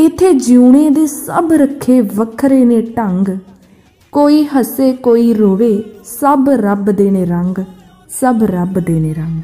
ਇਥੇ ਜਿਉਣੇ ਦੇ ਸਭ ਰੱਖੇ ਵੱਖਰੇ ਨੇ ਢੰਗ। ਕੋਈ ਹੱਸੇ ਕੋਈ ਰੋਵੇ, ਸਭ ਰੱਬ ਦੇ ਨੇ ਰੰਗ, ਸਭ ਰੱਬ ਦੇ ਨੇ ਰੰਗ।